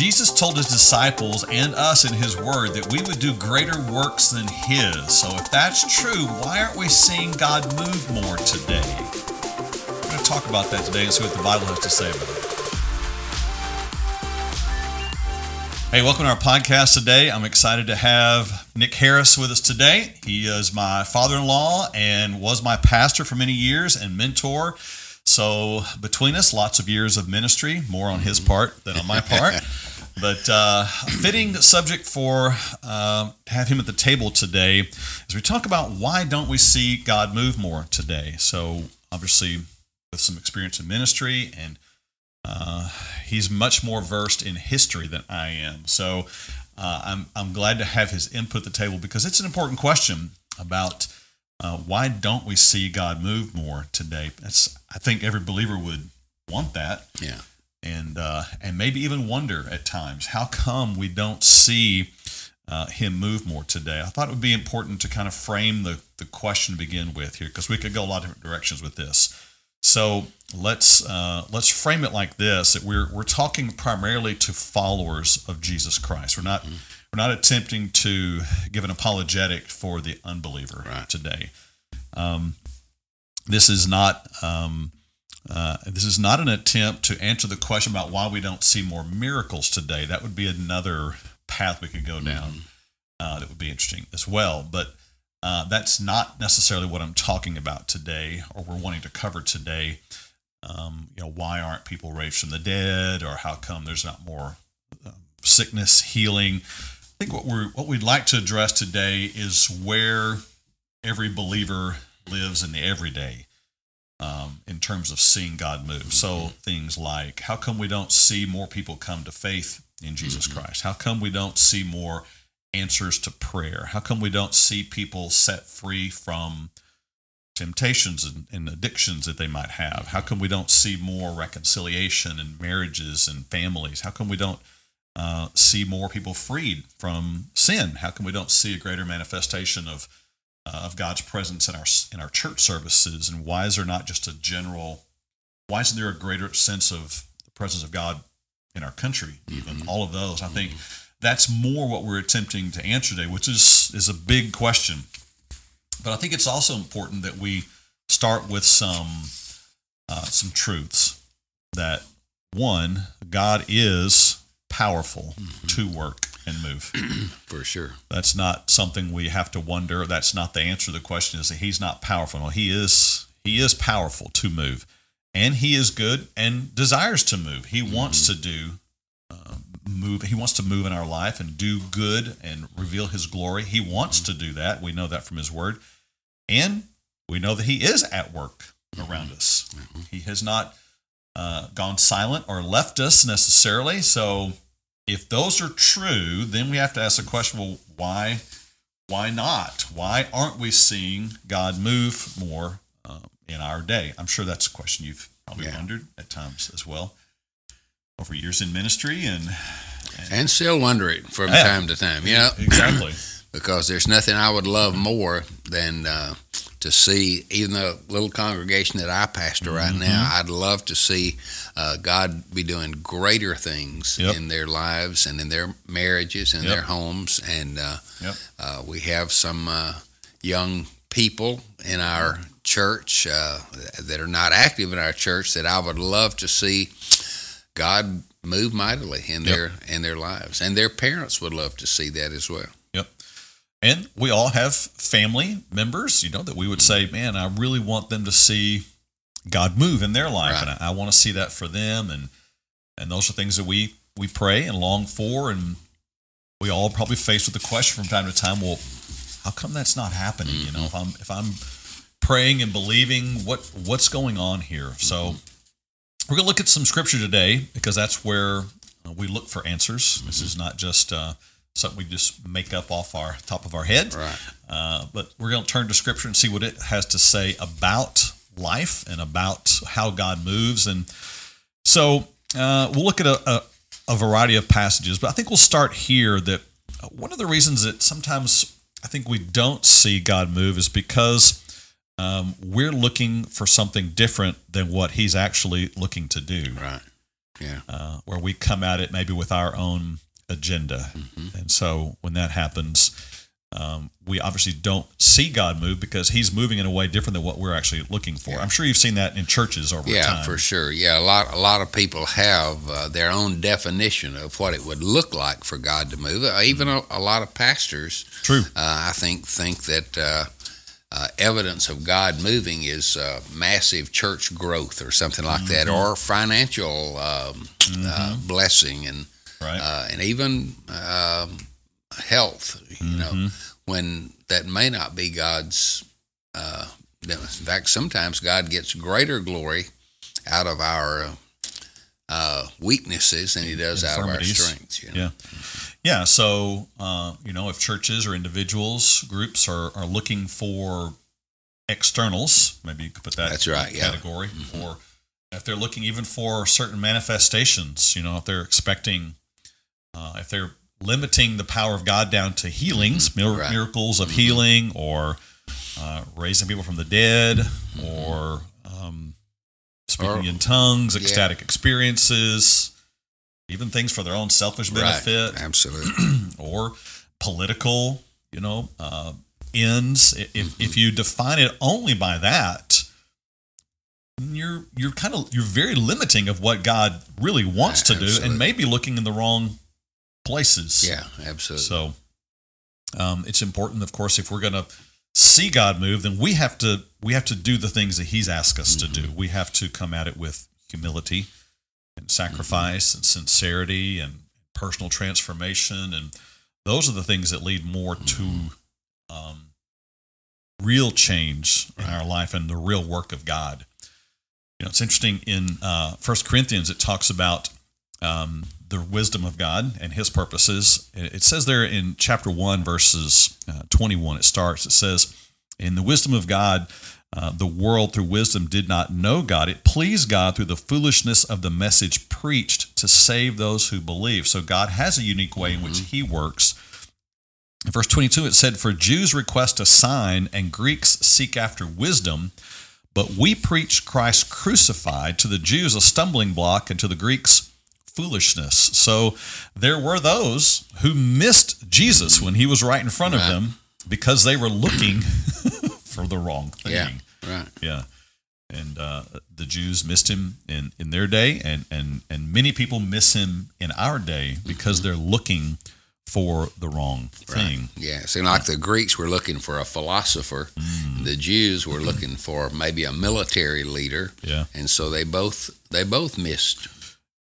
Jesus told his disciples and us in his word that we would do greater works than his. So if that's true, why aren't we seeing God move more today? We're going to talk about that today and see what the Bible has to say about it. Hey, welcome to our podcast today. I'm excited to have Nick Harris with us today. He is my father in law and was my pastor for many years and mentor. So, between us, lots of years of ministry, more on his mm-hmm. part than on my part. but uh, fitting subject for uh, to have him at the table today as we talk about why don't we see God move more today. So, obviously, with some experience in ministry and uh, he's much more versed in history than I am. So uh, I'm, I'm glad to have his input at the table because it's an important question about uh, why don't we see God move more today? That's I think every believer would want that. Yeah. And uh, and maybe even wonder at times how come we don't see uh, him move more today. I thought it would be important to kind of frame the, the question to begin with here because we could go a lot of different directions with this. So let's uh, let's frame it like this: that we're we're talking primarily to followers of Jesus Christ. We're not mm-hmm. we're not attempting to give an apologetic for the unbeliever right. today. Um, this is not um, uh, this is not an attempt to answer the question about why we don't see more miracles today. That would be another path we could go down. Mm-hmm. Uh, that would be interesting as well, but uh, that's not necessarily what I'm talking about today, or we're wanting to cover today. Um, you know, why aren't people raised from the dead, or how come there's not more uh, sickness healing? I think what we're what we'd like to address today is where every believer lives in the everyday. Um, in terms of seeing God move. So things like how come we don't see more people come to faith in Jesus mm-hmm. Christ? How come we don't see more answers to prayer? How come we don't see people set free from temptations and, and, addictions that they might have? How come we don't see more reconciliation in marriages and families? How come we don't uh, see more people freed from sin? How come we don't see a greater manifestation of uh, of God's presence in our in our church services? And why is there not just a general? Why isn't there a greater sense of the presence of God in our country? Even mm-hmm. all of those, I think. Mm-hmm that's more what we're attempting to answer today, which is is a big question. But I think it's also important that we start with some uh, some truths that one, God is powerful mm-hmm. to work and move. For sure. That's not something we have to wonder. That's not the answer to the question is that he's not powerful. No, he is he is powerful to move. And he is good and desires to move. He mm-hmm. wants to do move he wants to move in our life and do good and reveal his glory he wants to do that we know that from his word and we know that he is at work around us he has not uh, gone silent or left us necessarily so if those are true then we have to ask the question well why why not why aren't we seeing god move more uh, in our day i'm sure that's a question you've probably yeah. wondered at times as well over years in ministry and and, and still wonder it from yeah, time to time. You know, exactly. because there's nothing I would love more than uh, to see, even the little congregation that I pastor right mm-hmm. now, I'd love to see uh, God be doing greater things yep. in their lives and in their marriages and yep. their homes. And uh, yep. Uh, we have some uh, young people in our church uh, that are not active in our church that I would love to see God move mightily in their in their lives, and their parents would love to see that as well. And we all have family members, you know, that we would say, "Man, I really want them to see God move in their life, right. and I, I want to see that for them." And and those are things that we we pray and long for, and we all probably face with the question from time to time, "Well, how come that's not happening?" Mm-hmm. You know, if I'm if I'm praying and believing, what what's going on here? Mm-hmm. So we're going to look at some scripture today because that's where uh, we look for answers. Mm-hmm. This is not just uh, something we just make up off our top of our head. Right. Uh, but we're going to turn to scripture and see what it has to say about life and about how God moves. And so uh, we'll look at a, a, a variety of passages, but I think we'll start here that uh, one of the reasons that sometimes I think we don't see God move is because um, we're looking for something different than what he's actually looking to do. Right. Yeah. uh, where we come at it maybe with our own agenda. Mm-hmm. And so when that happens, um, we obviously don't see God move because He's moving in a way different than what we're actually looking for. I'm sure you've seen that in churches over Yeah, time. for sure. Yeah, a lot a lot of people have uh, their own definition of what it would look like for God to move. Uh, even a, a lot of pastors, True. uh, I think, think that uh, uh, evidence of God moving is uh, massive church growth or something like that, Mm-hmm. or financial um, uh, blessing and Right. uh, and even um, health. You know, Mhm. when that may not be God's. Uh, in fact, sometimes God gets greater glory out of our uh, weaknesses than He does out of our strengths. You know? Yeah. Yeah. So, uh, you know, if churches or individuals, groups are, are looking for externals, maybe you could put that That's right, yeah. category, or if they're looking even for certain manifestations, you know, if they're expecting, uh, if they're limiting the power of God down to healings, mir- Right. miracles of healing, or uh, raising people from the dead, or um, speaking Or- in tongues, yeah. ecstatic experiences, even things for their own selfish benefit Right. Absolutely. or political, you know, uh, ends. If, Mm-hmm. if you define it only by that, you're you're kind of you're very limiting of what God really wants to do, Absolutely. and maybe looking in the wrong places. yeah, absolutely. So um, it's important, of course, if we're going to see God move, then we have to we have to do the things that He's asked us to do. We have to come at it with humility and sacrifice and sincerity and personal transformation, and those are the things that lead more to um, real change in our life and the real work of God. You know, it's interesting in uh, First Corinthians. It talks about um, the wisdom of God and His purposes. It says there in chapter one, verses uh, twenty-one. It starts. It says, "In the wisdom of God, uh, the world through wisdom did not know God. It pleased God through the foolishness of the message preached to save those who believe." So God has a unique way in which He works. In verse 22, it said, For Jews request a sign and Greeks seek after wisdom, but we preach Christ crucified, to the Jews a stumbling block, and to the Greeks foolishness. So there were those who missed Jesus when he was right in front of them because they were looking for the wrong thing. yeah, right. Yeah. And uh, the Jews missed him in, in their day, and, and, and many people miss him in our day because they're looking for the wrong thing. Yeah, it seemed like the Greeks were looking for a philosopher. Mm. The Jews were looking for maybe a military leader, Yeah. and so they both they both missed.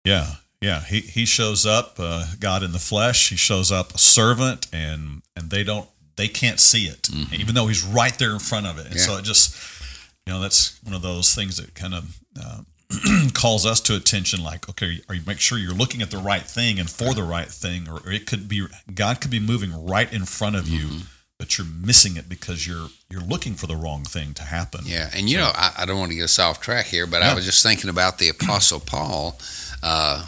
Yeah. Yeah. He, he shows up, uh, God in the flesh. He shows up a servant, and, and they don't, they can't see it, even though he's right there in front of it. And Mm-hmm. Yeah. so it just, you know, that's one of those things that kind of, uh, calls us to attention like okay are you make sure you're looking at the right thing and for the right thing or, or it could be god could be moving right in front of you Mm-hmm. But you're missing it because you're you're looking for the wrong thing to happen Yeah, and you know I, I don't want to get us off track here, but I was just thinking about the Apostle Paul. Uh,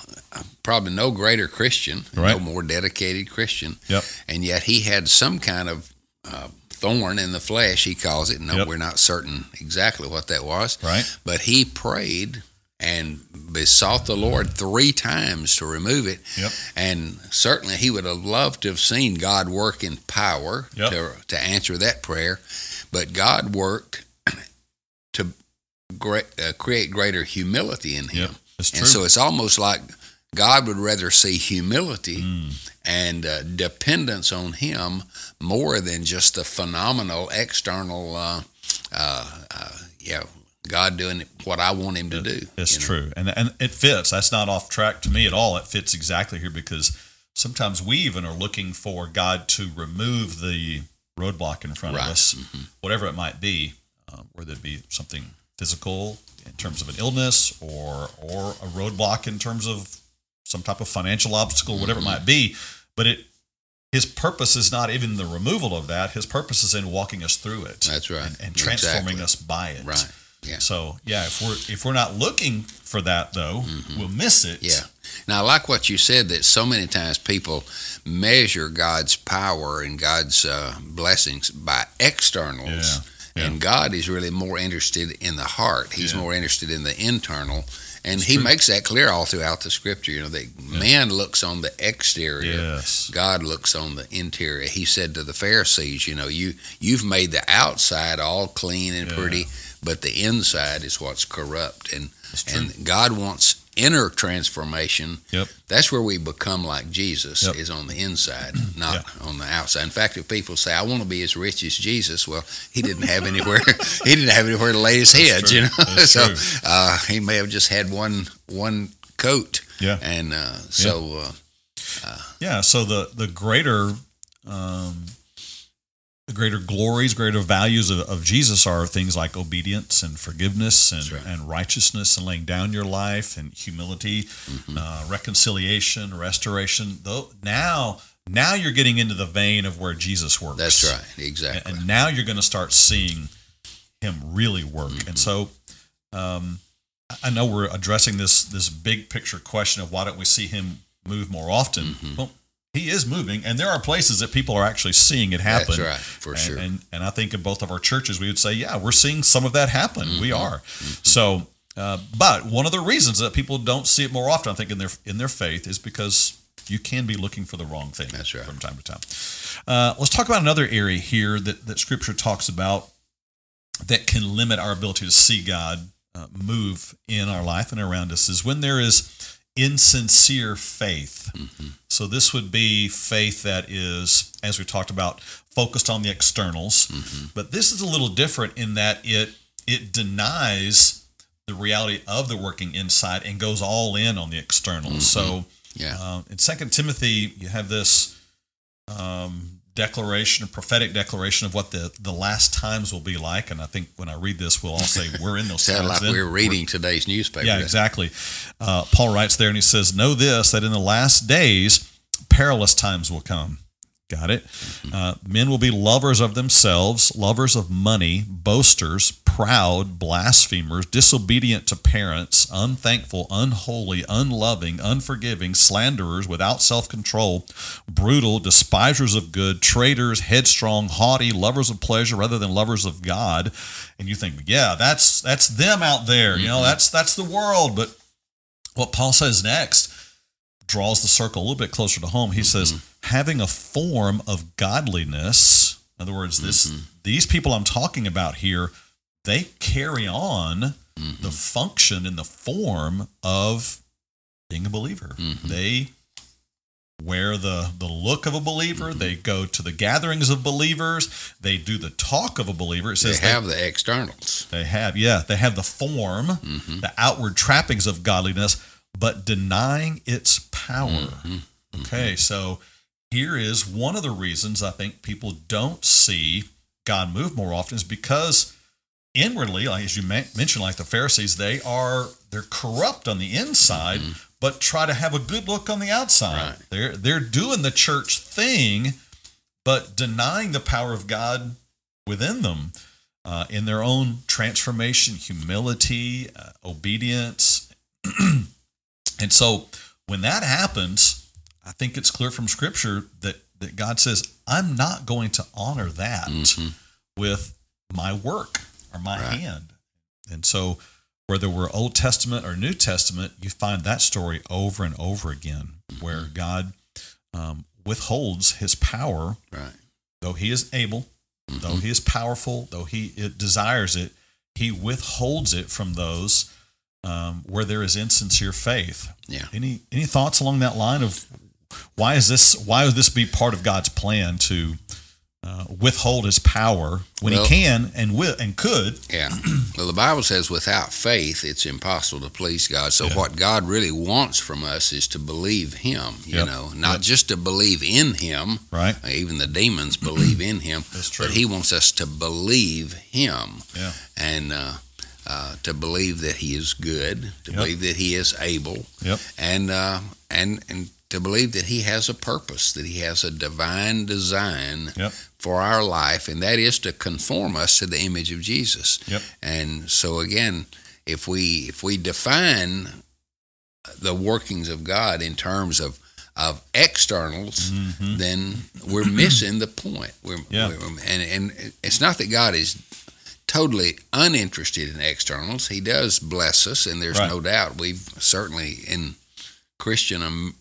probably no greater Christian, no more dedicated Christian, yep and yet he had some kind of uh, thorn in the flesh. He calls it. No, Yep. we're not certain exactly what that was. right But he prayed and besought the Lord three times to remove it. Yep. And certainly he would have loved to have seen God work in power Yep. to, to answer that prayer. But God worked to great, uh, create greater humility in him. yep And so it's almost like God would rather see humility Mm. and uh, dependence on Him more than just the phenomenal external, uh, uh, uh, yeah, God doing what I want Him to do. It's you know? true, and and it fits. That's not off track to me at all. It fits exactly here because sometimes we even are looking for God to remove the roadblock in front Right. of us, Mhm. whatever it might be, um, whether it be something physical in terms of an illness or or a roadblock in terms of some type of financial obstacle, whatever it Mm-hmm. might be. But it his purpose is not even the removal of that. His purpose is in walking us through it. That's right. And, and transforming Exactly. us by it. Right. Yeah. So yeah, if we're if we're not looking for that though, we'll miss it. Mm-hmm. Yeah. Now, I like what you said that so many times people measure God's power and God's uh, blessings by externals. Yeah, yeah. And God is really more interested in the heart. He's Yeah. more interested in the internal. And he makes that clear all throughout the scripture. You know, that man looks on the exterior, Yes. God looks on the interior. He said to the Pharisees, you know, you you've made the outside all clean and Yeah. pretty, but the inside is what's corrupt. And and God wants inner transformation. Yep. That's where we become like Jesus Yep. is on the inside, not on the outside. In fact, if people say, "I want to be as rich as Jesus," well, he didn't have anywhere. he didn't have anywhere to lay his head. true. You know, That's so uh, he may have just had one one coat. Yeah. And uh, so uh, Yeah. So the the greater um, the greater glories, greater values of, of Jesus are things like obedience and forgiveness and, right. and righteousness and laying down your life and humility, Mm-hmm. uh, reconciliation, restoration. Though now now you're getting into the vein of where Jesus works. that's right, exactly. and now you're going to start seeing him really work. Mm-hmm. And so, um, I- I know we're addressing this this big picture question of why don't we see him move more often? Mm-hmm. Well, he is moving, and there are places that people are actually seeing it happen. That's right, for and, sure. And and I think in both of our churches, we would say, yeah, we're seeing some of that happen. We Mm-hmm. are. So, uh, but one of the reasons that people don't see it more often, I think, in their in their faith, is because you can be looking for the wrong thing That's right. from time to time. Uh, let's talk about another area here that, that Scripture talks about that can limit our ability to see God uh, move in our life and around us is when there is insincere faith. So this would be faith that is, as we talked about, focused on the externals. But this is a little different in that it it denies the reality of the working inside and goes all in on the externals. So Yeah. uh, in Second Timothy, you have this um, declaration, a prophetic declaration of what the, the last times will be like. And I think when I read this, we'll all say we're in those Sound times. like then. we're reading today's newspaper. Yeah, exactly. Uh, Paul writes there and he says, Know this, that in the last days, perilous times will come. Got it? Uh, men will be lovers of themselves, lovers of money, boasters, proud, blasphemers, disobedient to parents, unthankful, unholy, unloving, unforgiving, slanderers, without self control, brutal, despisers of good, traitors, headstrong, haughty, lovers of pleasure rather than lovers of God. And you think, yeah, that's that's them out there. You know, that's that's the world. But what Paul says next draws the circle a little bit closer to home. He says, mm-hmm. having a form of godliness. In other words, this mm-hmm. these people I'm talking about here, they carry on mm-hmm. the function and the form of being a believer. They wear the the look of a believer. They go to the gatherings of believers. They do the talk of a believer. It says They have the externals. they have, yeah, they have the form, the outward trappings of godliness, but denying its power. Okay, so here is one of the reasons I think people don't see God move more often is because inwardly, like as you men- mentioned, like the Pharisees, they are they're corrupt on the inside, but try to have a good look on the outside. Right. They're they're doing the church thing, but denying the power of God within them uh, in their own transformation, humility, uh, obedience. and so when that happens, I think it's clear from scripture that, that God says, I'm not going to honor that Mhm. with my work or my Right. hand. And so whether we're Old Testament or New Testament, you find that story over and over again where God um, withholds his power Right. though he is able, though he is powerful, though he it desires it, he withholds it from those um, where there is insincere faith. Yeah. Any any thoughts along that line of why is this? Why would this be part of God's plan to uh, withhold His power when Well- He can and will and could? Yeah. Well, the Bible says without faith, it's impossible to please God. So, what God really wants from us is to believe Him, you Yep. know, not Yep. just to believe in Him. Right. Even the demons believe in Him. That's true. But He wants us to believe Him Yeah. and uh, uh, to believe that He is good, to Yep. believe that He is able, Yep. and uh, and and to believe that He has a purpose, that He has a divine design Yep. for our life, and that is to conform us to the image of Jesus. And so again, if we if we define the workings of God in terms of of externals, Mhm. then we're missing the point. We're, Yeah. we're- and and it's not that God is totally uninterested in externals. He does bless us, and there's Right. no doubt we've certainly in Christian um,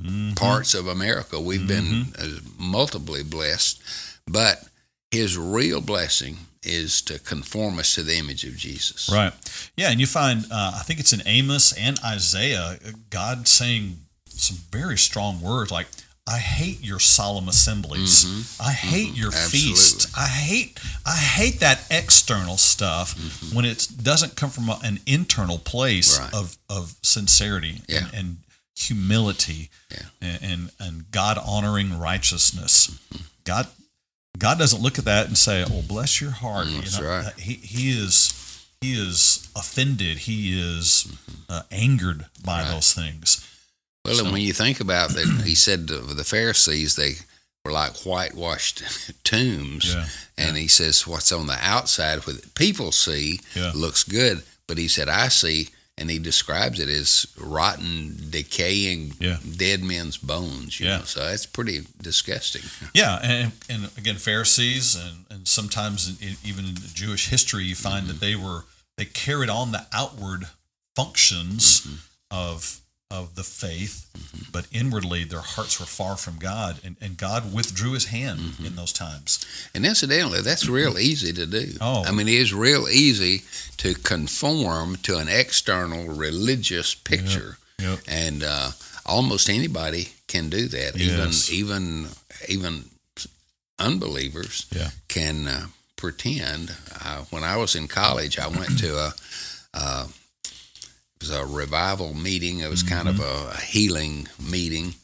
Mhm. parts of America we've been uh, multiply blessed. But His real blessing is to conform us to the image of Jesus. Right. Yeah, and you find uh, I think it's in Amos and Isaiah, uh, God saying some very strong words like, "I hate your solemn assemblies. I hate your feasts. Absolutely. I hate I hate that external stuff when it doesn't come from an internal place Right. of of sincerity Yeah. and, and humility Yeah. and and, and God honoring righteousness. God God doesn't look at that and say, "Oh, bless your heart." Mm, that's right. uh, He he is he is offended. He is uh, angered by Right. those things. Well, So- and when you think about that, he said the Pharisees, they were like whitewashed tombs. Yeah. And he says, what's on the outside, what people see, Yeah. looks good. But he said, I see, and he describes it as rotten, decaying, Yeah. dead men's bones. You Yeah. Know? So that's pretty disgusting. Yeah, and, and again, Pharisees, and, and sometimes in, in, even in Jewish history, you find that mm-hmm. they were they carried on the outward functions mm-hmm. of of the faith, but inwardly their hearts were far from God, and, and God withdrew His hand in those times. And incidentally, that's real easy to do. Oh. I mean, it is real easy to conform to an external religious picture. Yep. and uh, almost anybody can do that. Yes. Even even even unbelievers Yeah. can uh, pretend. Uh, when I was in college, I went to a uh, it was a revival meeting. It was kind of a, a healing meeting,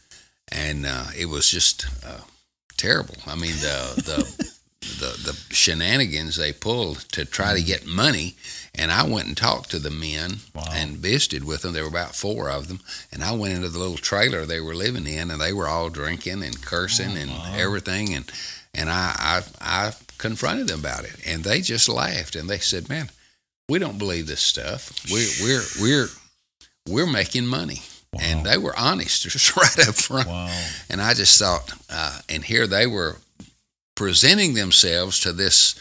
and uh, it was just uh, terrible. I mean the the. The, the shenanigans they pulled to try to get money, and I went and talked to the men Wow. and visited with them. There were about four of them, and I went into the little trailer they were living in, and they were all drinking and cursing and wow. everything, and and I, I I confronted them about it, and they just laughed and they said, "Man, we don't believe this stuff. We're we're we're we're making money." And they were honest, just right up front. Wow. And I just thought, uh, and here they were presenting themselves to this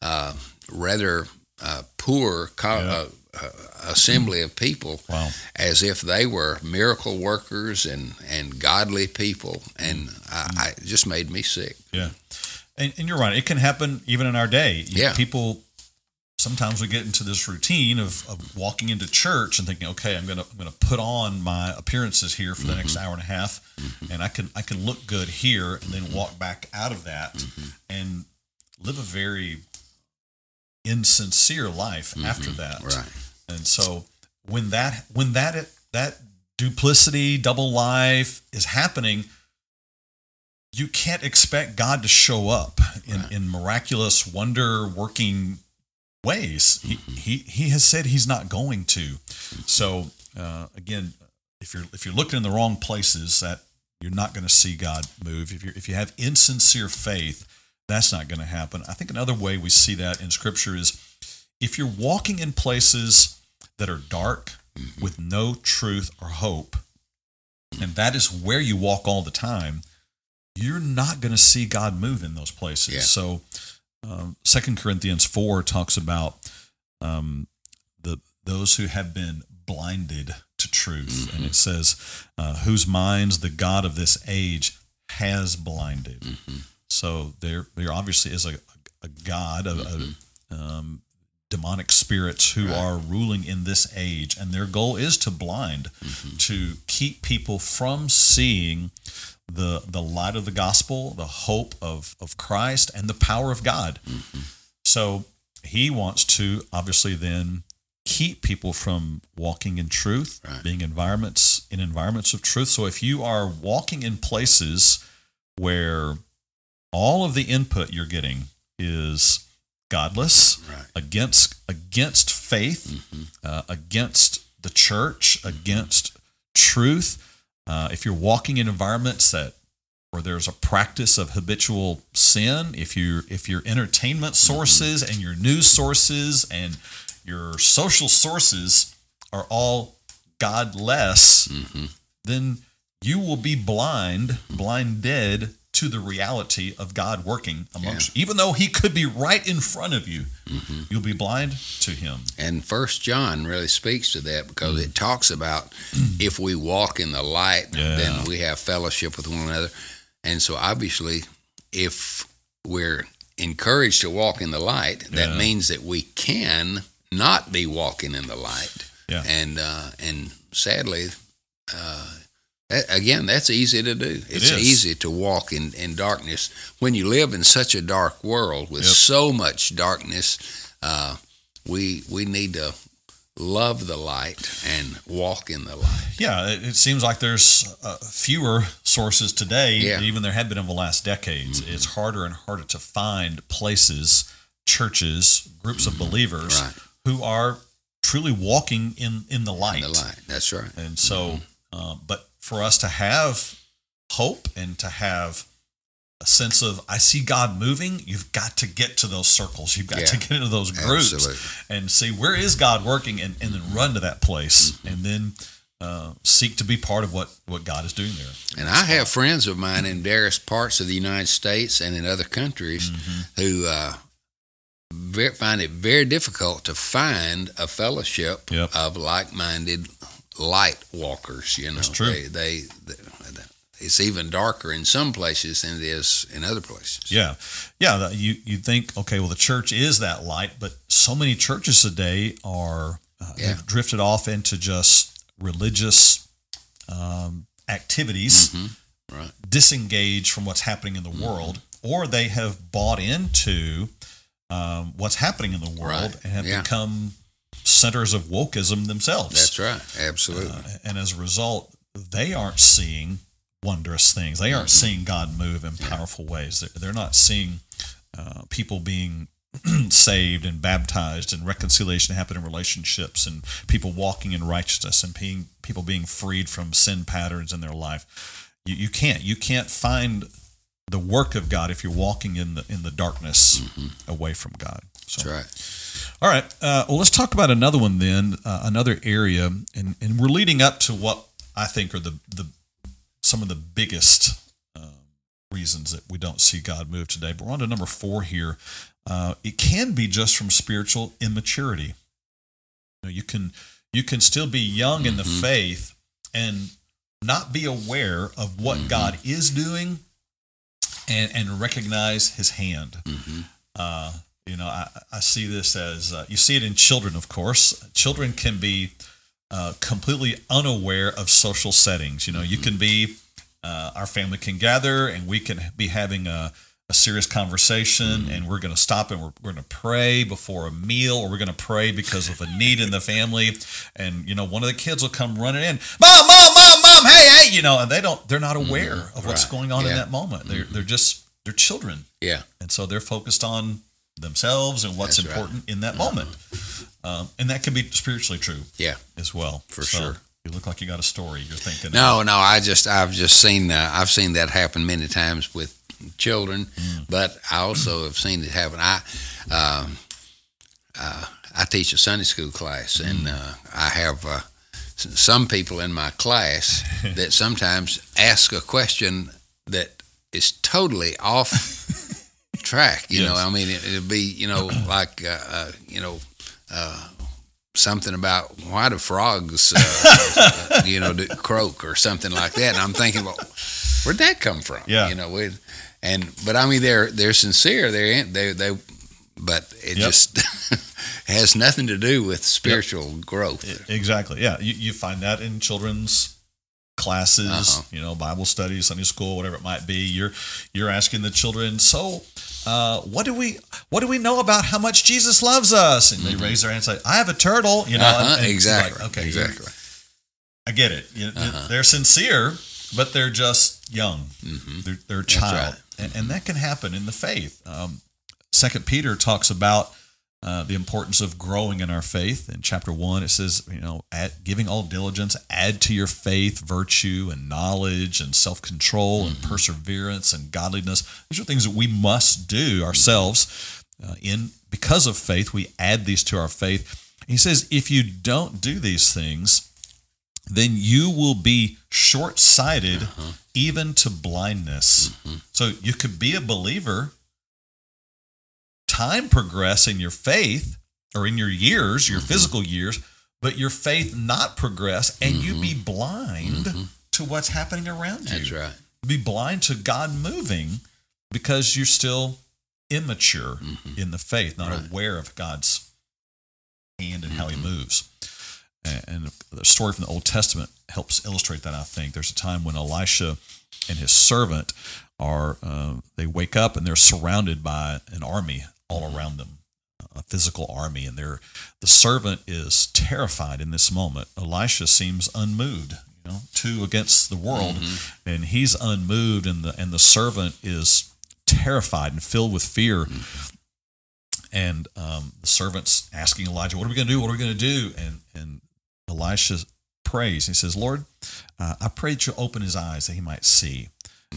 uh, rather uh, poor co- Yeah. uh, uh, assembly of people Wow. as if they were miracle workers and, and godly people. And I, I just made me sick. Yeah, and, and you're right. It can happen even in our day. You- Yeah. people. Sometimes we get into this routine of, of walking into church and thinking, okay, I'm gonna I'm gonna put on my appearances here for the next mm-hmm. hour and a half, mm-hmm. and I can I can look good here, and then mm-hmm. walk back out of that and live a very insincere life after that. Right. And so when that when that that duplicity, double life is happening, you can't expect God to show up in, in miraculous, wonder working ways. He, he he has said he's not going to. So uh, again, if you're if you're looking in the wrong places, that you're not going to see God move. If you if you have insincere faith, that's not going to happen. I think another way we see that in Scripture is if you're walking in places that are dark with no truth or hope, and that is where you walk all the time, you're not going to see God move in those places. Yeah. So, um, Second Corinthians four talks about um, the those who have been blinded to truth, and it says, uh, "Whose minds the God of this age has blinded." So there, there obviously is a, a God, a, a um, demonic spirits who Right. are ruling in this age, and their goal is to blind, to keep people from seeing the the light of the gospel, the hope of of Christ, and the power of God. So he wants to obviously then keep people from walking in truth, Right. being environments in environments of truth. So if you are walking in places where all of the input you're getting is godless, Right. against against faith, uh, against the church, against truth. Uh, if you're walking in environments that where there's a practice of habitual sin, if you if your entertainment sources and your news sources and your social sources are all godless, then you will be blind, blind dead to the reality of God working amongst you. Even though He could be right in front of you, Mm-hmm. you'll be blind to Him. And First John really speaks to that because it talks about if we walk in the light, Yeah. then we have fellowship with one another. And so obviously, if we're encouraged to walk in the light, that Yeah. means that we can not be walking in the light. Yeah. And uh, and sadly, uh, that- again, that's easy to do. It's is. easy to walk in, in darkness when you live in such a dark world with Yep. so much darkness. Uh, we we need to love the light and walk in the light. Yeah, it, it seems like there's uh, fewer sources today, Yeah. Mm-hmm. even there have been in the last decades. It's harder and harder to find places, churches, groups of believers Right. who are truly walking in in the light. In the light. That's right. And so, uh, but for us to have hope and to have a sense of I see God moving, you've got to get to those circles. You've got Yeah. to get into those groups Absolutely. and see where is God working, and, and then run to that place, Mm-hmm. and then uh, seek to be part of what what God is doing there. And I have friends of mine in various parts of the United States and in other countries Mm-hmm. who uh, ve- find it very difficult to find a fellowship Yep. of like-minded light walkers. You know, That's true. They, they, they, it's even darker in some places than it is in other places. Yeah, yeah. the- You you think okay, well, the church is that light, but so many churches today are uh, Yeah. they've drifted off into just religious um, activities, Mm-hmm. Right. disengaged from what's happening in the world, or they have bought into um, what's happening in the world Right. and have Yeah. become centers of wokeism themselves. That's right. Absolutely. Uh, and as a result, they aren't seeing wondrous things. They aren't seeing God move in powerful ways. They're, they're not seeing uh, people being saved and baptized and reconciliation happen in relationships and people walking in righteousness and being, people being freed from sin patterns in their life. You, you can't. You can't find the work of God if you're walking in the in the darkness away from God. So. That's right. All right. Uh, well, let's talk about another one then, uh, another area, and, and we're leading up to what I think are the the some of the biggest um, reasons that we don't see God move today. But we're on to number four here. Uh, it can be just from spiritual immaturity. You, know, you can you can still be young in the Mhm. faith and not be aware of what Mhm. God is doing, and and recognize His hand. hmm Uh, you know, I, I see this as uh, you see it in children, of course. Children can be uh, completely unaware of social settings. You know, you can be, uh, our family can gather and we can be having a, a serious conversation and we're going to stop and we're, we're going to pray before a meal or we're going to pray because of a need in the family. And, you know, one of the kids will come running in, Mom, Mom, Mom, Mom, hey, hey, you know, and they don't, they're not aware of what's Right. going on in that moment. They're, they're just, they're children Yeah. and so they're focused on themselves and what's That's right. important in that moment um, and that can be spiritually true Yeah. as well For So, sure. you look like you got a story you're thinking No, no. I just I've just seen uh, I've seen that happen many times with children, Mm. but I also have seen it happen. I um, uh, I teach a Sunday school class, Mm. and uh, I have uh, some people in my class that sometimes ask a question that is totally off track. You know, I mean, it, it'd be you know like uh, uh, you know. Uh, Something about why do frogs, uh, you know, do croak or something like that, and I'm thinking, well, where'd that come from? Yeah. you know, we, and but I mean, they're they're sincere. They're they they, but it Yep. just has nothing to do with spiritual growth. E- exactly yeah you, you find that in children's classes Uh-huh. you know bible studies sunday school whatever it might be you're you're asking the children so uh, what do we what do we know about how much jesus loves us and they raise their hand and say i have a turtle you know Mm-hmm. Uh-huh, and it's exactly. like, okay exactly. i get it You- Uh-huh. they're sincere but they're just young hmm they're, they're a child, right. and, and that can happen in the faith. Um, Second Peter talks about uh, the importance of growing in our faith. In chapter one, it says, you know, add, giving all diligence, add to your faith virtue and knowledge and self control and perseverance and godliness. These are things that we must do ourselves. Uh, in because of faith, we add these to our faith. He says, if you don't do these things, then you will be short sighted even to blindness. Mm-hmm. So you could be a believer, time progress in your faith or in your years, your Mm-hmm. physical years, but your faith not progress and you be blind Mhm. to what's happening around you. That's right. Be blind to God moving because you're still immature Mhm. in the faith, not Right. aware of God's hand and how He Mhm. moves. And, and the story from the Old Testament helps illustrate that. I think there's a time when Elisha and his servant are uh, they wake up and they're surrounded by an army all around them, a physical army, and they're the servant is terrified in this moment. Elisha seems unmoved. You know, two against the world, and he's unmoved, and the and the servant is terrified and filled with fear. And um, the servant's asking Elijah, "What are we going to do? What are we going to do?" And and Elisha prays. He says, "Lord, uh, I pray that you open his eyes that he might see."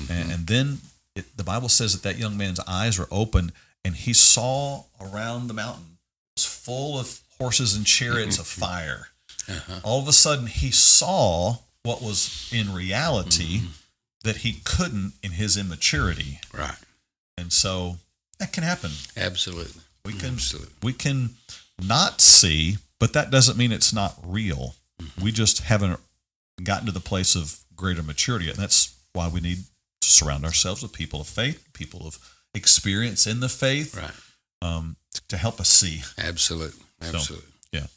And, and then it, the Bible says that that young man's eyes were open, and he saw around the mountain it was full of horses and chariots of fire. Uh-huh. All of a sudden, he saw what was in reality that he couldn't in his immaturity, Right. and so that can happen. Absolutely. We can Absolutely. we can not see, but that doesn't mean it's not real. We just haven't gotten to the place of greater maturity. And that's why we need to surround ourselves with people of faith, people of experience in the faith, Right. um, to help us see. Absolutely. Absolutely. Yeah.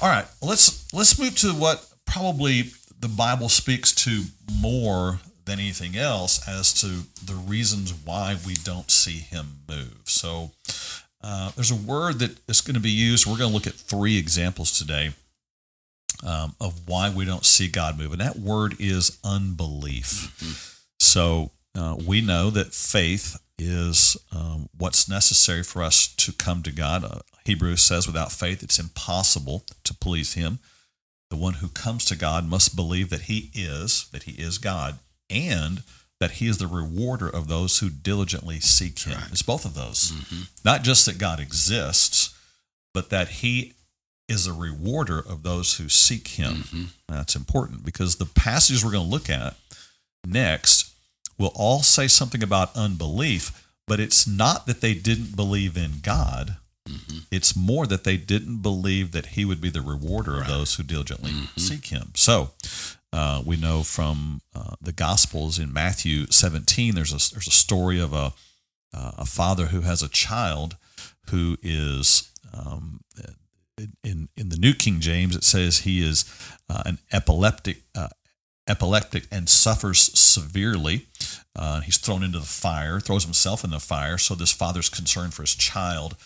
All right. Let's let's move to what probably the Bible speaks to more than anything else as to the reasons why we don't see Him move. So uh, there's a word that is going to be used. We're going to look at three examples today um, of why we don't see God move, and that word is unbelief. So uh, we know that faith is um, what's necessary for us to come to God. Uh, Hebrews says, without faith, it's impossible to please Him. The one who comes to God must believe that He is, that He is God, and that He is the rewarder of those who diligently seek Him. Right. It's both of those. Mm-hmm. Not just that God exists, but that He is a rewarder of those who seek Him. Mm-hmm. That's important because the passages we're going to look at next will all say something about unbelief, but it's not that they didn't believe in God. Mm-hmm. It's more that they didn't believe that He would be the rewarder of those who diligently Mhm. seek Him. So uh, we know from uh, the Gospels in Matthew 17, there's a there's a story of a uh, a father who has a child who is um, in in the New King James it says he is uh, an epileptic uh, epileptic and suffers severely. Uh, he's thrown into the fire, throws himself in the fire. So this father's concern for his child.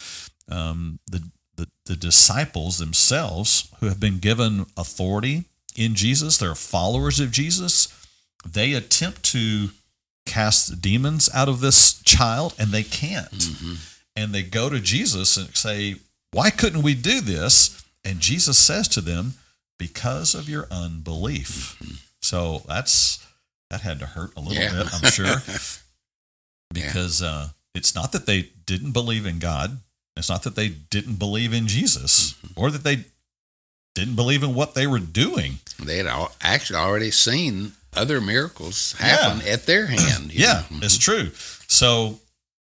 Um, the, the the disciples themselves, who have been given authority in Jesus, they're followers of Jesus. They attempt to cast demons out of this child, and they can't Mm-hmm. and they go to Jesus and say, Why couldn't we do this? And Jesus says to them, Because of your unbelief. So that's that had to hurt a little Yeah. bit, I'm sure. because uh, it's not that they didn't believe in God, it's not that they didn't believe in Jesus, mm-hmm. or that they didn't believe in what they were doing. They had al- actually already seen other miracles happen at their hand. Yeah, know. it's mm-hmm. true. So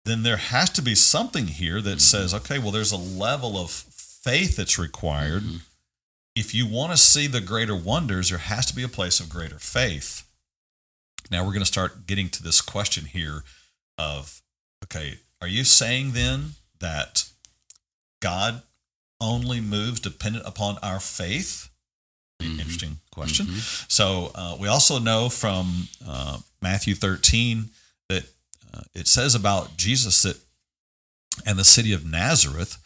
then there has to be something here that mm-hmm. says, okay, well, there's a level of faith that's required. If you want to see the greater wonders, there has to be a place of greater faith. Now we're going to start getting to this question here of, okay, are you saying then that God only moves dependent upon our faith? Mhm. Interesting question. Mhm. So uh, we also know from uh, Matthew 13 that uh, it says about Jesus that and the city of Nazareth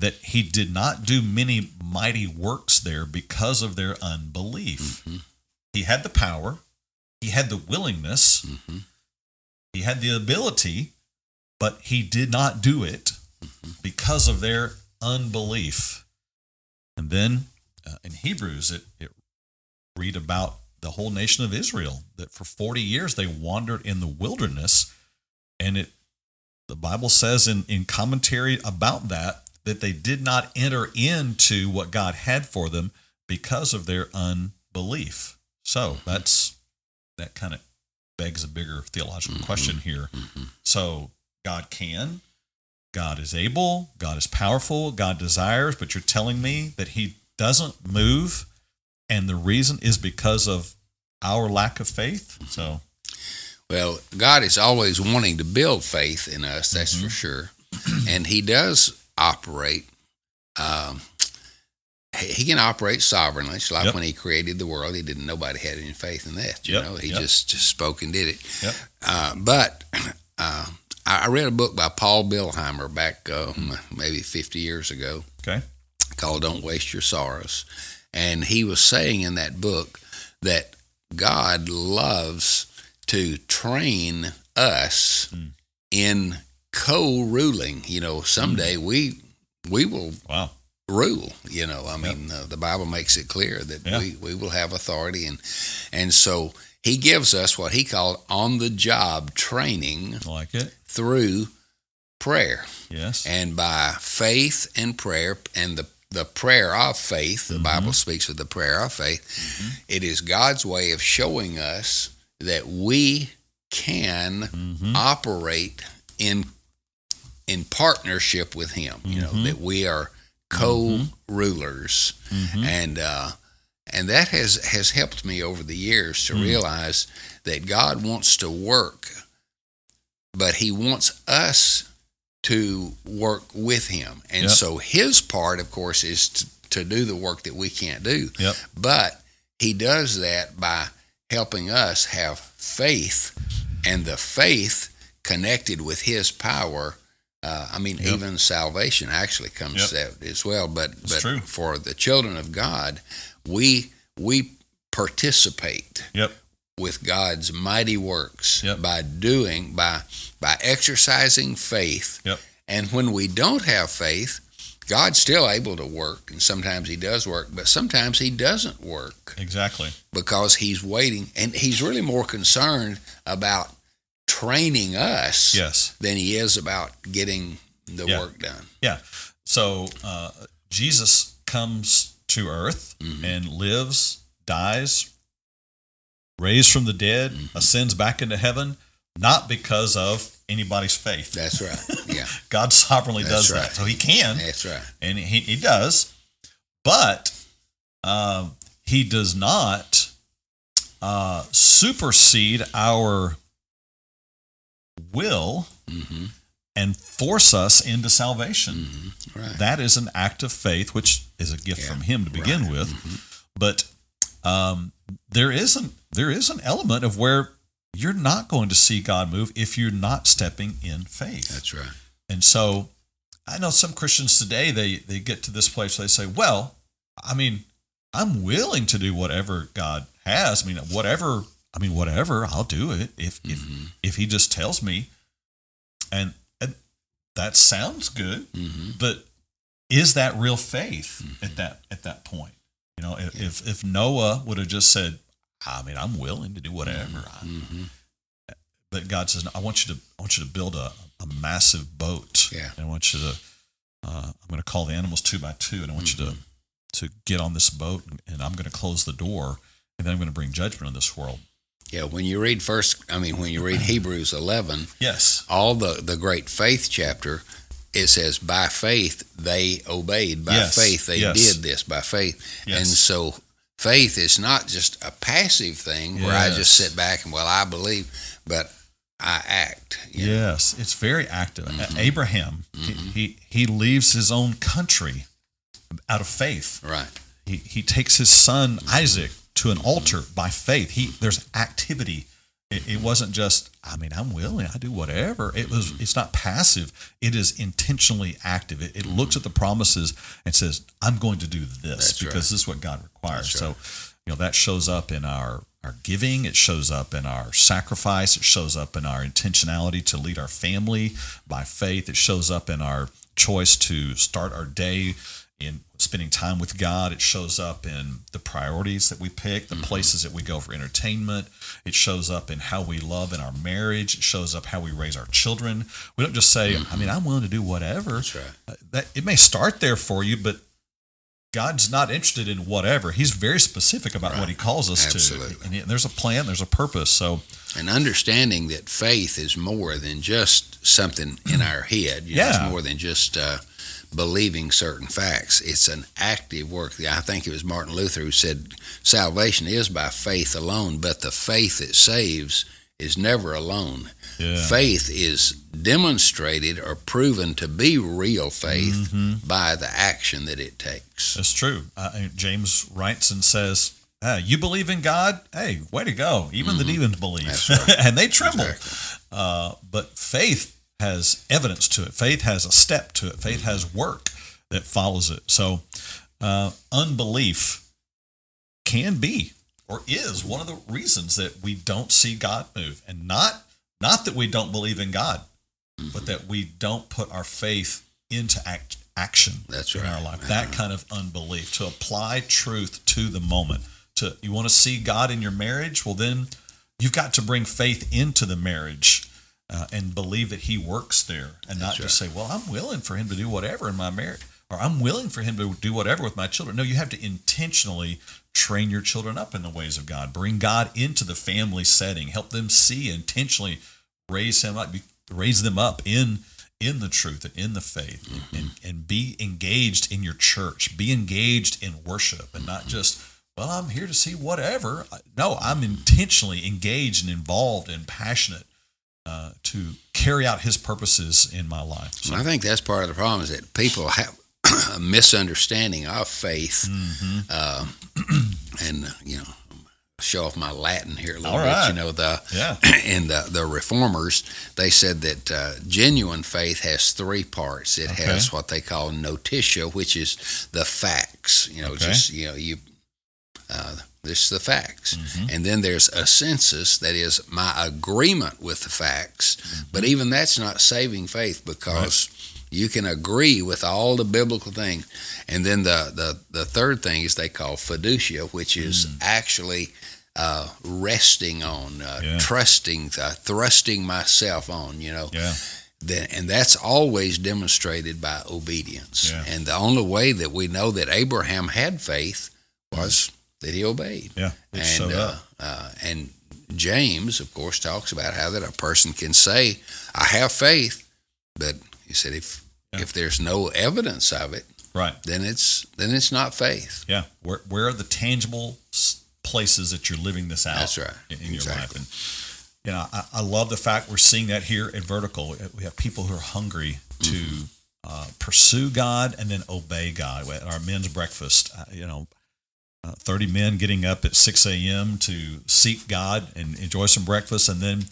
that he did not do many mighty works there because of their unbelief. Mhm. He had the power, he had the willingness, Mhm. he had the ability, but he did not do it because of their unbelief. And then uh, in Hebrews, it, it read about the whole nation of Israel that for 40 years they wandered in the wilderness. And it the Bible says in, in commentary about that that they did not enter into what God had for them because of their unbelief. So mm-hmm. that's that kind of begs a bigger theological mm-hmm. question here. Mm-hmm. So God can, God is able, God is powerful, God desires, but you're telling me that He doesn't move, and the reason is because of our lack of faith. So Well, God is always wanting to build faith in us, that's for sure. and He does operate. Um, he can operate sovereignly. It's like Yep. when He created the world, He didn't. Nobody had any faith in that. You Yep, know, He yep. just, just spoke and did it. Uh, but uh, I I read a book by Paul Billheimer back uh, maybe 50 years ago okay, called Don't Waste Your Sorrows. And he was saying in that book that God loves to train us Mm. in co-ruling. You know, someday we we will wow, rule. You know, I mean, uh, the Bible makes it clear that Yeah. we, we will have authority, and and so he gives us what he called on the job training I like it. through prayer Yes, and by faith and prayer and the the prayer of faith the bible speaks of the prayer of faith it is god's way of showing us that we can hmm operate in in partnership with him you know Mhm. that we are co-rulers hmm and uh and that has has helped me over the years to Mm. realize that God wants to work, but He wants us to work with Him, and Yep. so His part, of course, is to, to do the work that we can't do. Yep. But He does that by helping us have faith, and the faith connected with His power. Uh, I mean, Yep. even salvation actually comes Yep. that as well. But It's but true. for the children of God, we we participate Yep. with God's mighty works by doing by by exercising faith. Yep. And when we don't have faith, God's still able to work, and sometimes He does work, but sometimes He doesn't work Exactly. because He's waiting, and He's really more concerned about training us Yes. than He is about getting the Yeah. work done. Yeah. So uh, Jesus comes to earth Mhm. and lives, dies, raised from the dead, Mhm. ascends back into heaven, not because of anybody's faith. That's right. Yeah, God sovereignly That's does right. that. So he can, that's right. and he, he does, but um, he does not uh, supersede our will hmm and force us into salvation. hmm Right. That is an act of faith, which is a gift Yeah, from Him to begin right. with. Mhm. But um, there isn't there is an element of where you're not going to see God move if you're not stepping in faith. That's right. And so I know some Christians today they they get to this place where they say, "Well, I mean, I'm willing to do whatever God has. I mean, whatever. I mean, whatever. I'll do it if if hmm if He just tells me." And, and that sounds good, hmm but is that real faith Mm-hmm. at that at that point? You know, if if, if Noah would have just said, "I mean, I'm willing to do whatever," I- hmm but God says, "I want you to I want you to build a, a massive boat. Yeah. and I want you to uh, I'm going to call the animals two by two, and I want you to to get on this boat, and, and I'm going to close the door, and then I'm going to bring judgment on this world." Yeah. When you read first, I mean, when you read Hebrews 11, Yes, all the the great faith chapter, it says by faith they obeyed. By Yes, faith they yes. did this. By faith, yes, and so faith is not just a passive thing where I just sit back and well I believe, but I act. you know. yes. It's very active. Mhm. Abraham, he- Mhm. he he leaves his own country out of faith. Right. He he takes his son Isaac to an altar by faith. He there's activity. It, it wasn't just I mean I'm willing I do whatever. It was it's not passive. It is intentionally active. It, it looks at the promises and says I'm going to do this That's because right. this is what God requires. That's So you know that shows up in our our giving. It shows up in our sacrifice. It shows up in our intentionality to lead our family by faith. It shows up in our choice to start our day in spending time with God. It shows up in the priorities that we pick, the places that we go for entertainment. It shows up in how we love in our marriage. It shows up how we raise our children. We don't just say, I mean, I'm willing to do whatever. That's right. Uh, That it may start there for you, but God's not interested in whatever. He's very specific about what He calls us Absolutely. to, and he- there's a plan, there's a purpose. So And understanding that faith is more than just something in our head. You know, Yeah. it's more than just uh, believing certain facts. It's an active work. I think it was Martin Luther who said salvation is by faith alone, but the faith that saves is never alone. yeah, Faith is demonstrated or proven to be real faith Mhm. by the action that it takes. That's true. Uh, James writes and says, ah, "You believe in God? Hey, way to go! Even the demons believe, Mm-hmm. Right. and they tremble." Exactly. Uh, but faith has evidence to it. Faith has a step to it. Faith has work that follows it. So, uh, unbelief can be or is one of the reasons that we don't see God move, and not not that we don't believe in God, but that we don't put our faith into act, action That's in right. our life. That kind of unbelief to apply truth to the moment. To you want to see God in your marriage, well then you've got to bring faith into the marriage uh, and believe that He works there, and not That's just say, "Well, I'm willing for Him to do whatever in my marriage." Or I'm willing for him to do whatever with my children. No, you have to intentionally train your children up in the ways of God. Bring God into the family setting. Help them see intentionally raise him up, raise them up in in the truth and in the faith, and and be engaged in your church. Be engaged in worship, and not just well, I'm here to see whatever. No, I'm intentionally engaged and involved and passionate uh, to carry out His purposes in my life. So, I think that's part of the problem is that people have a misunderstanding of faith, mhm. uh, and you know, show off my Latin here a little All bit. right. You know, the yeah, in the the reformers they said that uh, genuine faith has three parts. It Okay. has what they call notitia, which is the facts. You know, Okay. just you know you. Uh, this is the facts. Mhm. And then there's assensus, that is my agreement with the facts. Mm-hmm. But even that's not saving faith because you can agree with all the biblical things. And then the, the, the third thing is they call fiducia, which is Mm. actually uh, resting on, uh, Yeah. trusting, uh, thrusting myself on, you know. yeah, Then, and that's always demonstrated by obedience. Yeah. And the only way that we know that Abraham had faith was that he obeyed. yeah. And showed uh, uh, and James, of course, talks about how that a person can say, "I have faith," but he said if Yeah. if there's no evidence of it, Right. then it's then it's not faith. Yeah. Where where are the tangible places that you're living this out? That's right. In, in your life, and you know, I, I love the fact we're seeing that here at Vertical. We have people who are hungry to Mm-hmm. uh, pursue God and then obey God. At our men's breakfast, uh, you know. Uh, 30 men getting up at 6 a.m. to seek God and enjoy some breakfast. And then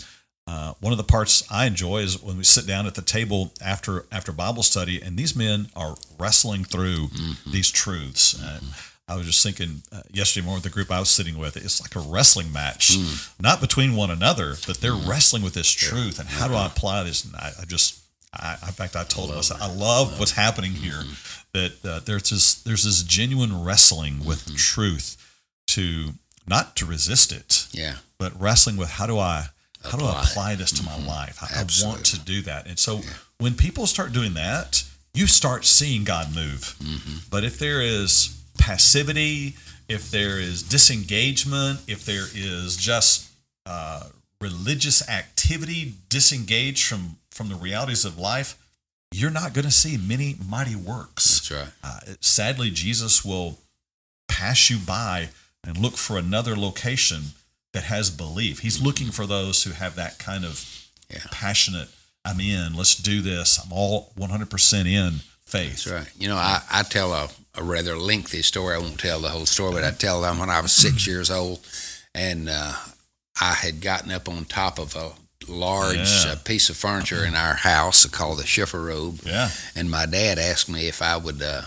uh, one of the parts I enjoy is when we sit down at the table after after Bible study, and these men are wrestling through these truths. And I was just thinking uh, yesterday morning with the group I was sitting with, it's like a wrestling match, not between one another, but they're wrestling with this truth. And how do I apply this? And I, I just, I, in fact, I told them, I, said, I love what's happening here. That uh, there's this there's this genuine wrestling with truth to not to resist it, Yeah, but wrestling with how do I how do I Apply. apply this to my life? I, I want to do that. And so when people start doing that, you start seeing God move. But if there is passivity, if there is disengagement, if there is just uh, religious activity disengaged from from the realities of life, you're not going to see many mighty works. that's right. Uh, sadly, Jesus will pass you by and look for another location that has belief. He's looking for those who have that kind of Yeah. passionate, I'm in, let's do this, I'm all 100% in faith. That's right. You know, I, I tell a, a rather lengthy story. I won't tell the whole story, but I tell them when I was six years old, and uh, I had gotten up on top of a large Yeah. uh, piece of furniture in our house called the chifforobe, Yeah. and my dad asked me if I would uh,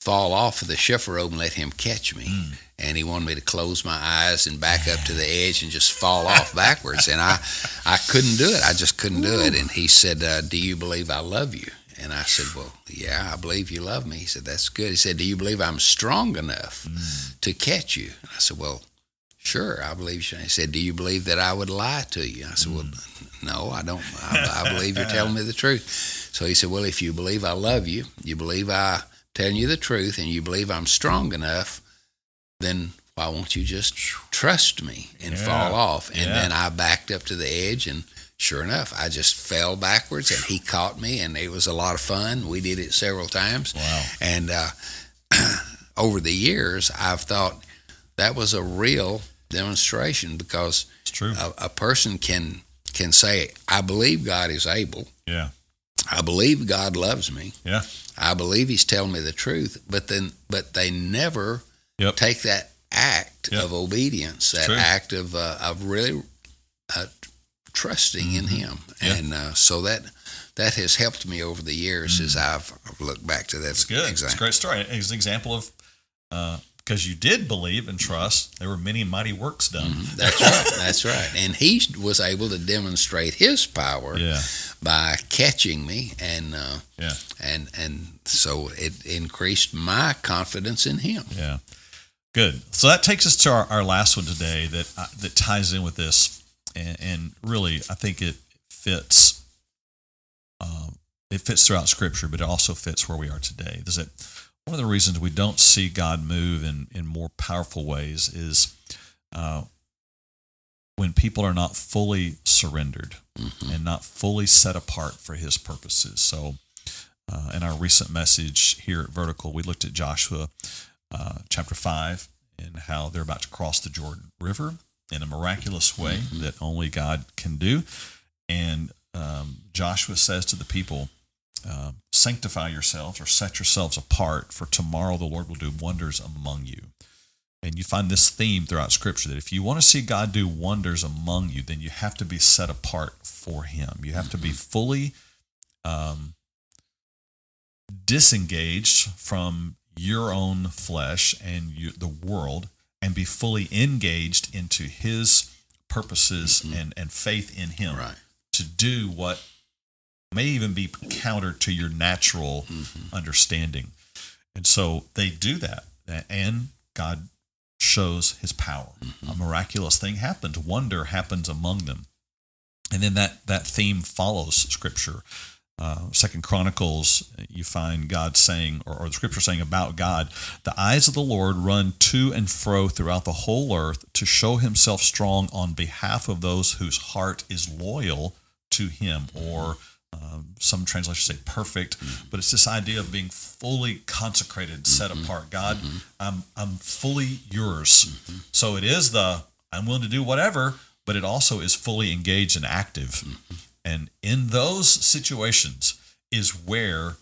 fall off of the chifforobe and let him catch me. Hmm. And he wanted me to close my eyes and back up to the edge and just fall off backwards. And I, I couldn't do it. I just couldn't do it. And he said, uh, "Do you believe I love you?" And I said, "Well, yeah, I believe you love me." He said, "That's good." He said, "Do you believe I'm strong enough to catch you?" And I said, "Well, sure, I believe you." He said, "Do you believe that I would lie to you?" I said, "Well, no, I don't. I, I believe you're telling me the truth." So he said, "Well, if you believe I love you, you believe I telling you the truth and you believe I'm strong enough, then why won't you just trust me and Yeah. fall off? And Yeah. then I backed up to the edge and sure enough, I just fell backwards and he caught me and it was a lot of fun. We did it several times. Wow. And uh, over the years, I've thought that was a real demonstration because It's true. a, a person can can say, "I believe God is able. yeah. I believe God loves me. Yeah. I believe He's telling me the truth." But then, but they never Yep. take that act Yep. of obedience, that act of uh, of really uh, trusting in Him, Mm-hmm. Yeah. and uh, so that that has helped me over the years as I've looked back to that It's Mm. good. It's a great story. It's an example of because you did believe and trust. There were many mighty works done. That's right. That's right. And he was able to demonstrate his power Yeah. by catching me, and uh, Yeah. and and so it increased my confidence in him. Yeah. Good. So that takes us to our, our last one today that uh, that ties in with this, and, and really I think it fits. Um, it fits throughout Scripture, but it also fits where we are today. Is that one of the reasons we don't see God move in in more powerful ways is uh, when people are not fully surrendered Mhm. and not fully set apart for His purposes. So, uh, in our recent message here at Vertical, we looked at Joshua uh, chapter 5 and how they're about to cross the Jordan River in a miraculous way that only God can do. And um, Joshua says to the people, uh, Sanctify yourselves or set yourselves apart, for tomorrow the Lord will do wonders among you. And you find this theme throughout Scripture that if you want to see God do wonders among you, then you have to be set apart for Him. You have to be fully um, disengaged from your own flesh and you, the world and be fully engaged into His purposes and, and faith in Him Right. to do what may even be counter to your natural understanding. And so they do that. And God shows his power. A miraculous thing happens, wonder happens among them. And then that, that theme follows scripture. Uh, Second Chronicles, you find God saying, or, or the scripture saying about God, the eyes of the Lord run to and fro throughout the whole earth to show himself strong on behalf of those whose heart is loyal to him, or um, some translations say perfect, but it's this idea of being fully consecrated, set apart. God, I'm, I'm fully yours. So it is the, I'm willing to do whatever, but it also is fully engaged and active. And in those situations is where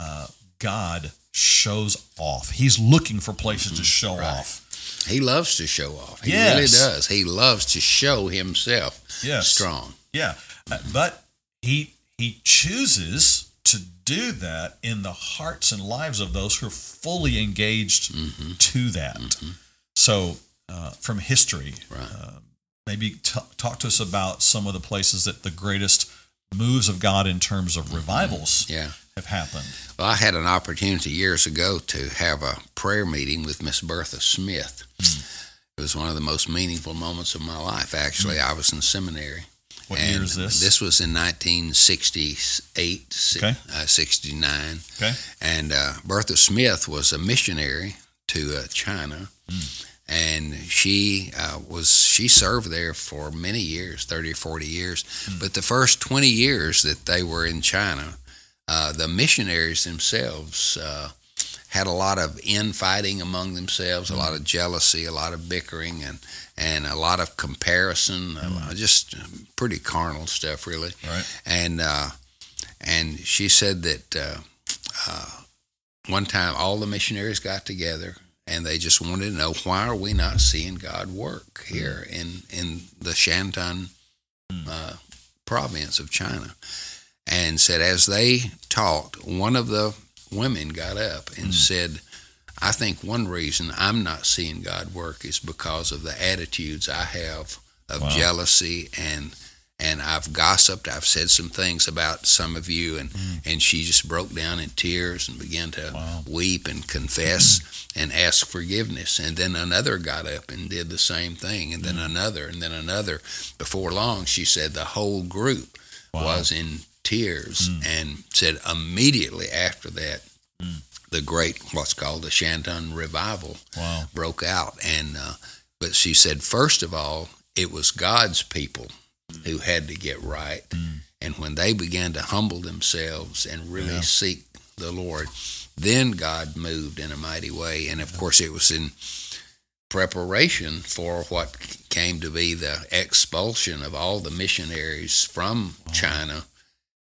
uh, God shows off. He's looking for places to show Right. off. He loves to show off. He Yes. really does. He loves to show himself Yes. strong. Yeah, Uh, but he he chooses to do that in the hearts and lives of those who are fully engaged Mm-hmm. to that. So, uh, from history, Right. uh, maybe t- talk to us about some of the places that the greatest moves of God in terms of revivals Yeah. have happened. Well, I had an opportunity years ago to have a prayer meeting with Miss Bertha Smith. It was one of the most meaningful moments of my life. Actually, I was in seminary. What and year is this? This was in 1968, si- Okay. uh, 69. Okay. And uh, Bertha Smith was a missionary to uh, China. And she uh, was she served there for many years, thirty or forty years. But the first twenty years that they were in China, uh, the missionaries themselves uh, had a lot of infighting among themselves, a lot of jealousy, a lot of bickering, and and a lot of comparison, lot- just um, pretty carnal stuff, really. Right. And uh, and she said that uh, uh, one time all the missionaries got together and they just wanted to know why are we not seeing God work here in in the Shantung uh, province of China, and said as they talked, one of the women got up and hmm. said. I think one reason I'm not seeing God work is because of the attitudes I have of Wow. jealousy and and I've gossiped. I've said some things about some of you, and hmm. and she just broke down in tears and began to Wow. weep and confess and ask forgiveness. And then another got up and did the same thing, and then hmm. another, and then another. Before long, she said the whole group Wow. was in tears, and said immediately after that the great what's called the Shantung revival Wow. broke out, and uh, but she said first of all it was God's people who had to get right, Mm. and when they began to humble themselves and really Yeah. seek the Lord, then God moved in a mighty way, and of course it was in preparation for what came to be the expulsion of all the missionaries from China.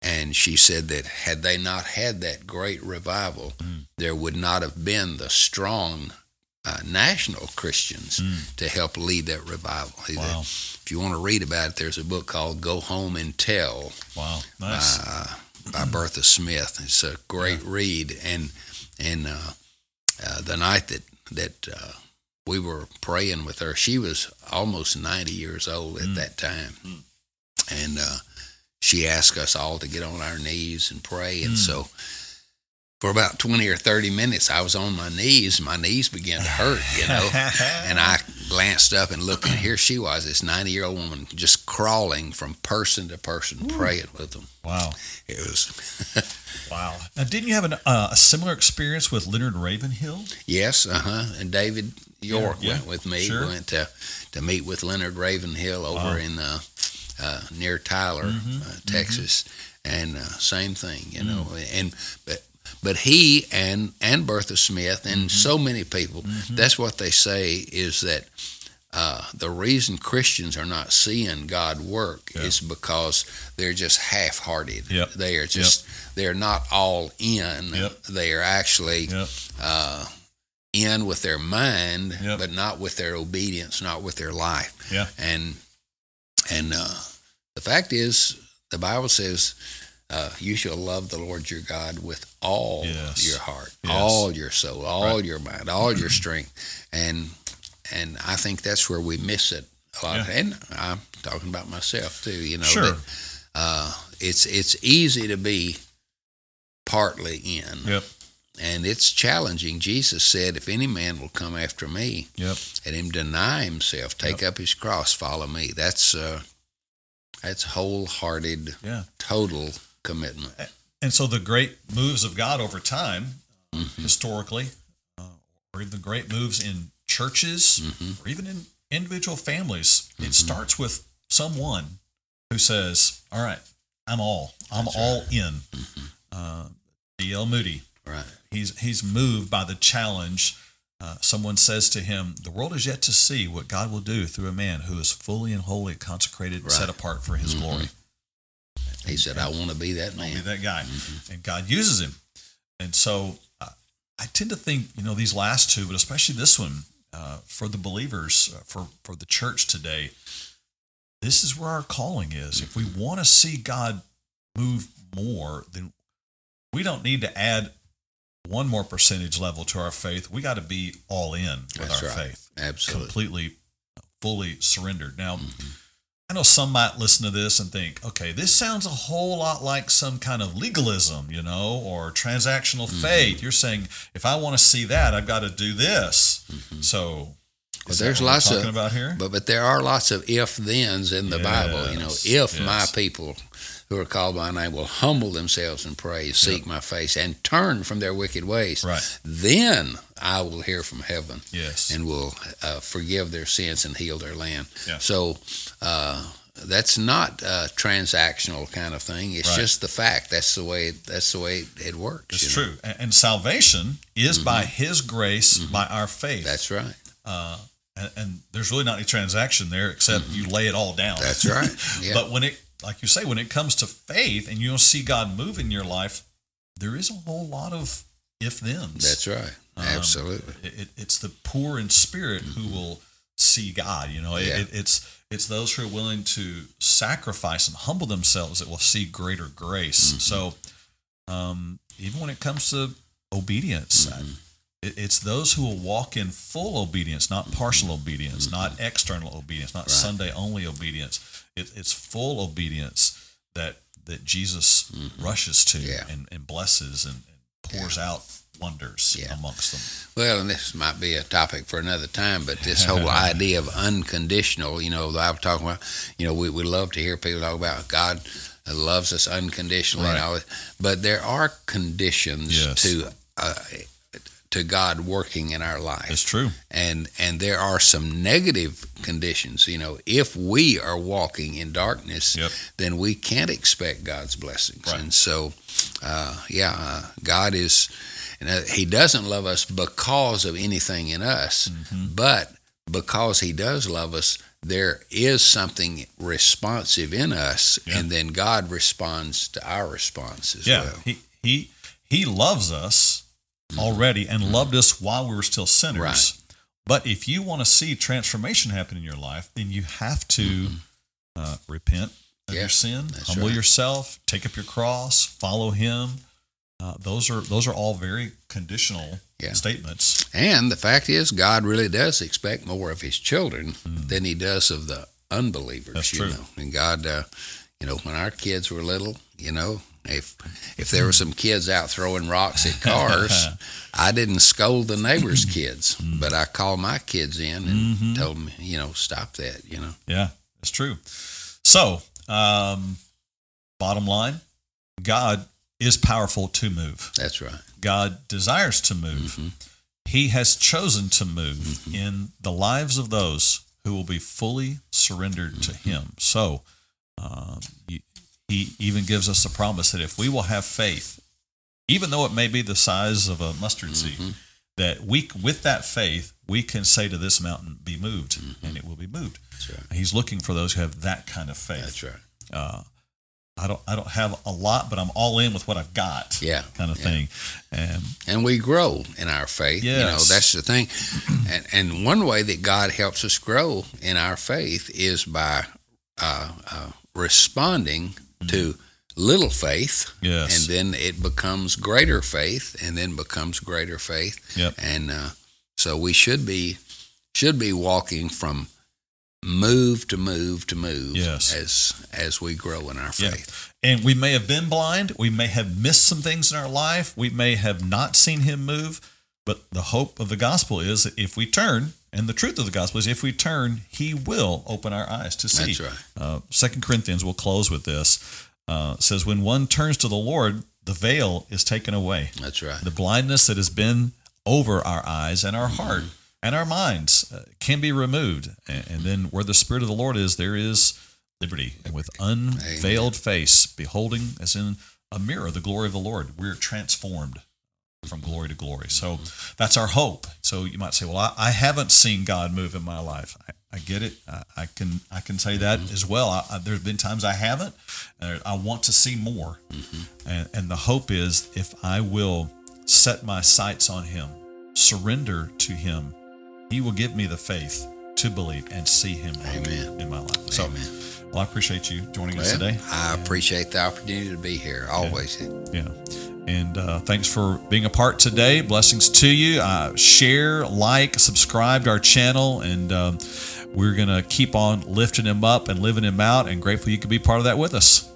And she said that had they not had that great revival, Mm. there would not have been the strong uh, national Christians Mm. to help lead that revival. Wow. If you want to read about it, there's a book called Go Home and Tell Wow. Nice. uh, by Bertha Smith. It's a great read, and and uh, uh, the night that that uh, we were praying with her, she was almost ninety years old at Mm. that time, Mm. and uh, she asked us all to get on our knees and pray, and Mm. so. For about twenty or thirty minutes, I was on my knees. My knees began to hurt, you know. And I glanced up and looked, and here she was, this 90 year old woman, just crawling from person to person, praying with them. wow. It was, Wow. Now, didn't you have an, uh, a similar experience with Leonard Ravenhill? yes, uh huh. And David York Yeah, yeah, went with me. sure. We went to, to meet with Leonard Ravenhill over Wow. in uh, uh, near Tyler, Mhm, uh, Texas. And uh, same thing, you know. Mm. And but but he and and Bertha Smith and Mm-hmm. so many people, that's what they say is that uh, the reason Christians are not seeing God work Yeah. is because they're just half-hearted. Yep. They are just they're not all in. Yep. They are actually Yep. uh, in with their mind, Yep. but not with their obedience, not with their life. Yeah. And and uh, the fact is, the Bible says, uh, "You shall love the Lord your God with all Yes. your heart, Yes. all your soul, all Right. your mind, all your strength." And and I think that's where we miss it a lot. Yeah. And I'm talking about myself too. You know, Sure. that, uh, it's it's easy to be partly in. Yep. And it's challenging. Jesus said, If any man will come after me, Yep. let him deny himself, take up his cross, follow me. That's uh, that's wholehearted, Yeah. total commitment. And so the great moves of God over time, Mhm. historically, uh, or the great moves in churches, Mhm. or even in individual families, Mhm. it starts with someone who says, "All right, I'm all, I'm That's all right. in." Mhm. Uh, D.L. Moody, Right. He's he's moved by the challenge. Uh, someone says to him, "The world is yet to see what God will do through a man who is fully and wholly consecrated, and set apart for His Mhm. glory." He said, I want to be that Be man. that guy, Mhm. and God uses him. And so, uh, I tend to think, you know, these last two, but especially this one, uh, for the believers, uh, for for the church today, this is where our calling is. If we want to see God move more, then we don't need to add one more percentage level to our faith. We got to be all in with That's our right. faith, Absolutely. completely, fully surrendered. Now, Mhm. I know some might listen to this and think, okay, this sounds a whole lot like some kind of legalism, you know, or transactional Mhm. faith. You're saying if I want to see that, I've got to do this. Mhm. So, Well, is that there's lots of- about here. But but there are lots of if thens in the Bible. You know, Yes, if my people who are called by my name will humble themselves and pray, seek my face, and turn from their wicked ways, Right. then I will hear from heaven Yes. and will uh, forgive their sins and heal their land. Yeah. So uh, that's not a transactional kind of thing. It's Right. just the fact. That's the way. That's the way it works. it's you know. true. And, salvation is by His grace, by our faith. Mm-hmm. That's right. uh, and, and there's really not any transaction there except you lay it all down. Mm-hmm. That's right. Yeah. But when it, like you say, when it comes to faith and you don't see God move in your life, there is a whole lot of if thens. That's right. Um, Absolutely. It, it, it's the poor in spirit who will see God. You know, It- Yeah. it, it's it's those who are willing to sacrifice and humble themselves that will see greater grace. Mm-hmm. So, um, even when it comes to obedience, Mhm. it, it's those who will walk in full obedience, not partial obedience, not external obedience, not Mm-hmm. Right. Sunday only obedience. It, it's full obedience that that Jesus rushes to Mm-hmm. Yeah. and, and blesses and, and pours out wonders Yeah. amongst them. Well, and this might be a topic for another time, but this whole idea of unconditional, you know, I was talking about, you know, we, we love to hear people talk about God loves us unconditionally and all but there are conditions Yes. to uh, to God working in our life. That's true. And and there are some negative conditions. You know, if we are walking in darkness, Yep. then we can't expect God's blessings. Right. And so, uh, yeah, uh, God is. And uh, he doesn't love us because of anything in us, Mm-hmm. but because he does love us, there is something responsive in us, Yeah. and then God responds to our response as Yeah. well. He he he loves us already and loved us while we were still sinners. Right. But if you want to see transformation happen in your life, then you have to uh, repent of Yeah, your sin, humble right. yourself, take up your cross, follow Him. Uh, those are those are all very conditional Yeah. statements. And the fact is, God really does expect more of His children than He does of the unbelievers. Mm. That's you true. know, and God, uh, you know, when our kids were little, you know, if if there were some kids out throwing rocks at cars, I didn't scold the neighbors' kids, Mm. but I called my kids in and told them, you know, stop that. You know, Yeah, that's true. So, um, bottom line, God is powerful to move. that's right. God desires to move. Mhm. He has chosen to move in the lives of those who will be fully surrendered to Him. So, um, he, he even gives us a promise that if we will have faith, even though it may be the size of a mustard seed, that we, with that faith, we can say to this mountain, "Be moved," and it will be moved. That's right. He's looking for those who have that kind of faith. That's right. Uh, I don't, I don't have a lot, but I'm all in with what I've got, Yeah. kind of yeah. thing. And and we grow in our faith. You know, that's the thing. And, and one way that God helps us grow in our faith is by uh, uh, responding to little faith, yes, and then it becomes greater faith, and then becomes greater faith. Yep. And uh, so we should be should be walking from move to move to move Yes. as as we grow in our Yeah. faith. And we may have been blind. We may have missed some things in our life. We may have not seen him move. But the hope of the gospel is that if we turn, and the truth of the gospel is if we turn, he will open our eyes to see. That's right. Uh, Second Corinthians, we'll close with this, uh, says, When one turns to the Lord, the veil is taken away. That's right. The blindness that has been over our eyes and our heart and our minds uh, can be removed. And, and then where the Spirit of the Lord is, there is liberty. And with unveiled face, beholding as in a mirror the glory of the Lord, we're transformed from glory to glory. So that's our hope. So you might say, well, I, I haven't seen God move in my life. I, I get it. I, I can I can say that mm-hmm. as well. I, I, there's been times I haven't. And I want to see more. Mm-hmm. And, and the hope is if I will set my sights on Him, surrender to Him, He will give me the faith to believe and see Him Amen. in my life. So, Amen. well, I appreciate you joining us today. I appreciate the opportunity to be here. Always. Yeah. And uh, thanks for being a part today. Blessings to you. Uh, share, like, subscribe to our channel, and um, we're going to keep on lifting him up and living him out. And grateful you could be part of that with us.